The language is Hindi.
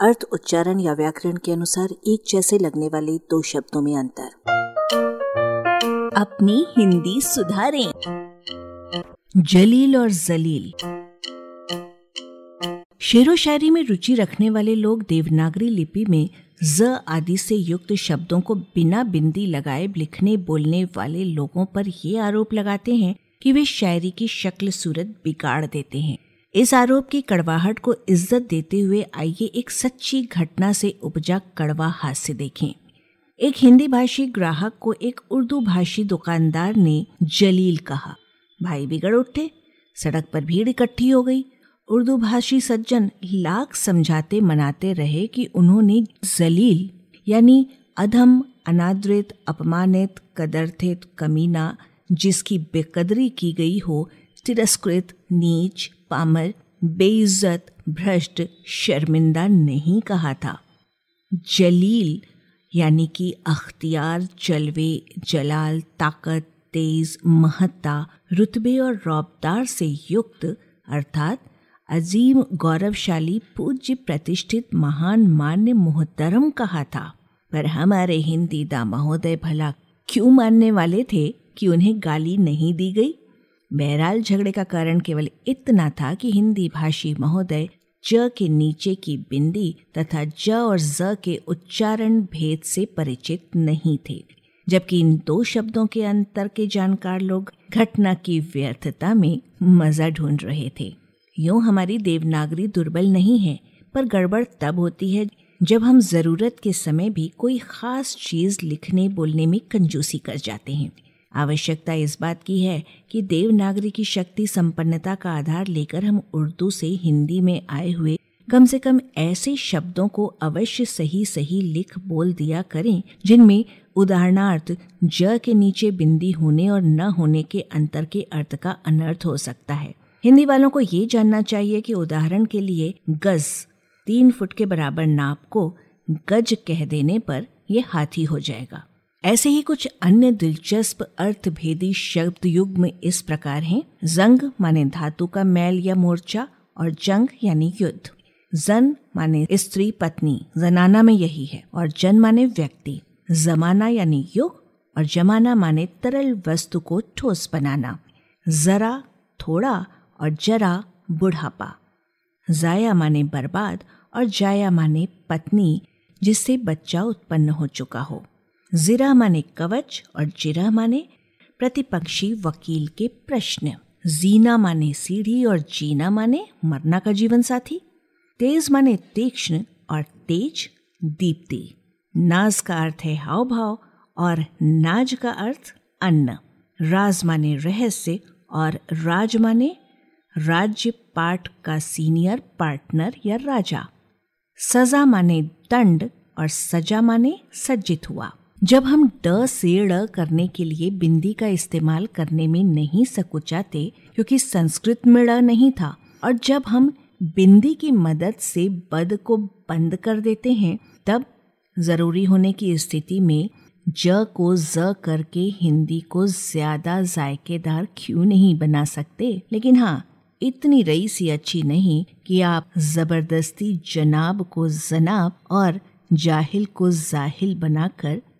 अर्थ, उच्चारण या व्याकरण के अनुसार एक जैसे लगने वाले दो शब्दों में अंतर। अपनी हिंदी सुधारें। जलील और जलील। शेरो शायरी में रुचि रखने वाले लोग देवनागरी लिपि में ज आदि से युक्त शब्दों को बिना बिंदी लगाए लिखने, बोलने वाले लोगों पर ये आरोप लगाते हैं कि वे शायरी की शक्ल सूरत बिगाड़ देते हैं। इस आरोप की कड़वाहट को इज़्ज़त देते हुए आइए एक सच्ची घटना से उपजा कड़वा हास्य देखें। एक हिंदी भाषी ग्राहक को एक उर्दू भाषी दुकानदार ने जलील कहा, भाई बिगड़ उठे, सड़क पर भीड़ इकट्ठी हो गई। उर्दू भाषी सज्जन लाख समझाते मनाते रहे कि उन्होंने जलील, यानी अधम, अनादृत, अपमानित, कदरथित, कमीना, जिसकी बेकदरी की गई हो तिरस्कृत, नीच पामर बेइज्जत, भ्रष्ट, शर्मिंदा नहीं कहा था। जलील, यानी कि अख्तियार, जलवे, जलाल, ताकत, तेज, महत्ता, रुतबे और रौबदार से युक्त, अर्थात अजीम, गौरवशाली, पूज्य, प्रतिष्ठित, महान, मान्य, मोहतरम कहा था। पर हमारे हिंदी दा महोदय भला क्यों मानने वाले थे कि उन्हें गाली नहीं दी गई? बहरहाल झगड़े का कारण केवल इतना था कि हिंदी भाषी महोदय ज के नीचे की बिंदी तथा ज और ज के उच्चारण भेद से परिचित नहीं थे, जबकि इन दो शब्दों के अंतर के जानकार लोग घटना की व्यर्थता में मज़ा ढूंढ रहे थे। यूँ हमारी देवनागरी दुर्बल नहीं है, पर गड़बड़ तब होती है जब हम ज़रूरत के समय भी कोई खास चीज़ लिखने बोलने में कंजूसी कर जाते हैं। आवश्यकता इस बात की है कि देवनागरी की शक्ति संपन्नता का आधार लेकर हम उर्दू से हिंदी में आए हुए कम से कम ऐसे शब्दों को अवश्य सही सही लिख बोल दिया करें, जिनमें उदाहरणार्थ, ज के नीचे बिंदी होने और न होने के अंतर के अर्थ का अनर्थ हो सकता है। हिंदी वालों को ये जानना चाहिए कि उदाहरण के लिए गज, तीन फुट के बराबर नाप को गज कह देने पर यह हाथी हो जाएगा। ऐसे ही कुछ अन्य दिलचस्प अर्थभेदी शब्द युग में इस प्रकार हैं। जंग माने धातु का मैल या मोर्चा और जंग यानी युद्ध। जन माने स्त्री पत्नी। जनाना में यही है और जन माने व्यक्ति। जमाना यानी युग और जमाना माने तरल वस्तु को ठोस बनाना। जरा, थोड़ा और जरा, बुढ़ापा। जाया माने बर्बाद और जाया माने पत्नी, जिससे बच्चा उत्पन्न हो चुका हो। जिरा माने कवच और जिरा माने प्रतिपक्षी वकील के प्रश्न। जीना माने सीढ़ी और जीना माने मरना का जीवन साथी तेज माने तीक्ष्ण और तेज दीप्ति। नाज का अर्थ है हाव भाव और नाज का अर्थ अन्न। राज माने रहस्य और राज माने राज्य पाठ का सीनियर पार्टनर या राजा। सजा माने दंड और सजा माने सज्जित हुआ। जब हम ड, से ड़ करने के लिए बिंदी का इस्तेमाल करने में नहीं सकुचाते, क्योंकि संस्कृत में ड़ नहीं था, और जब हम बिंदी की मदद से बद को बंद कर देते हैं, तब ज़रूरी होने की स्थिति में ज को ज करके हिंदी को ज़्यादा जायकेदार क्यों नहीं बना सकते? लेकिन हाँ इतनी रई सी अच्छी नहीं कि आप ज़बरदस्ती जनाब को जनाब और जाहिल को जाहिल बनाकर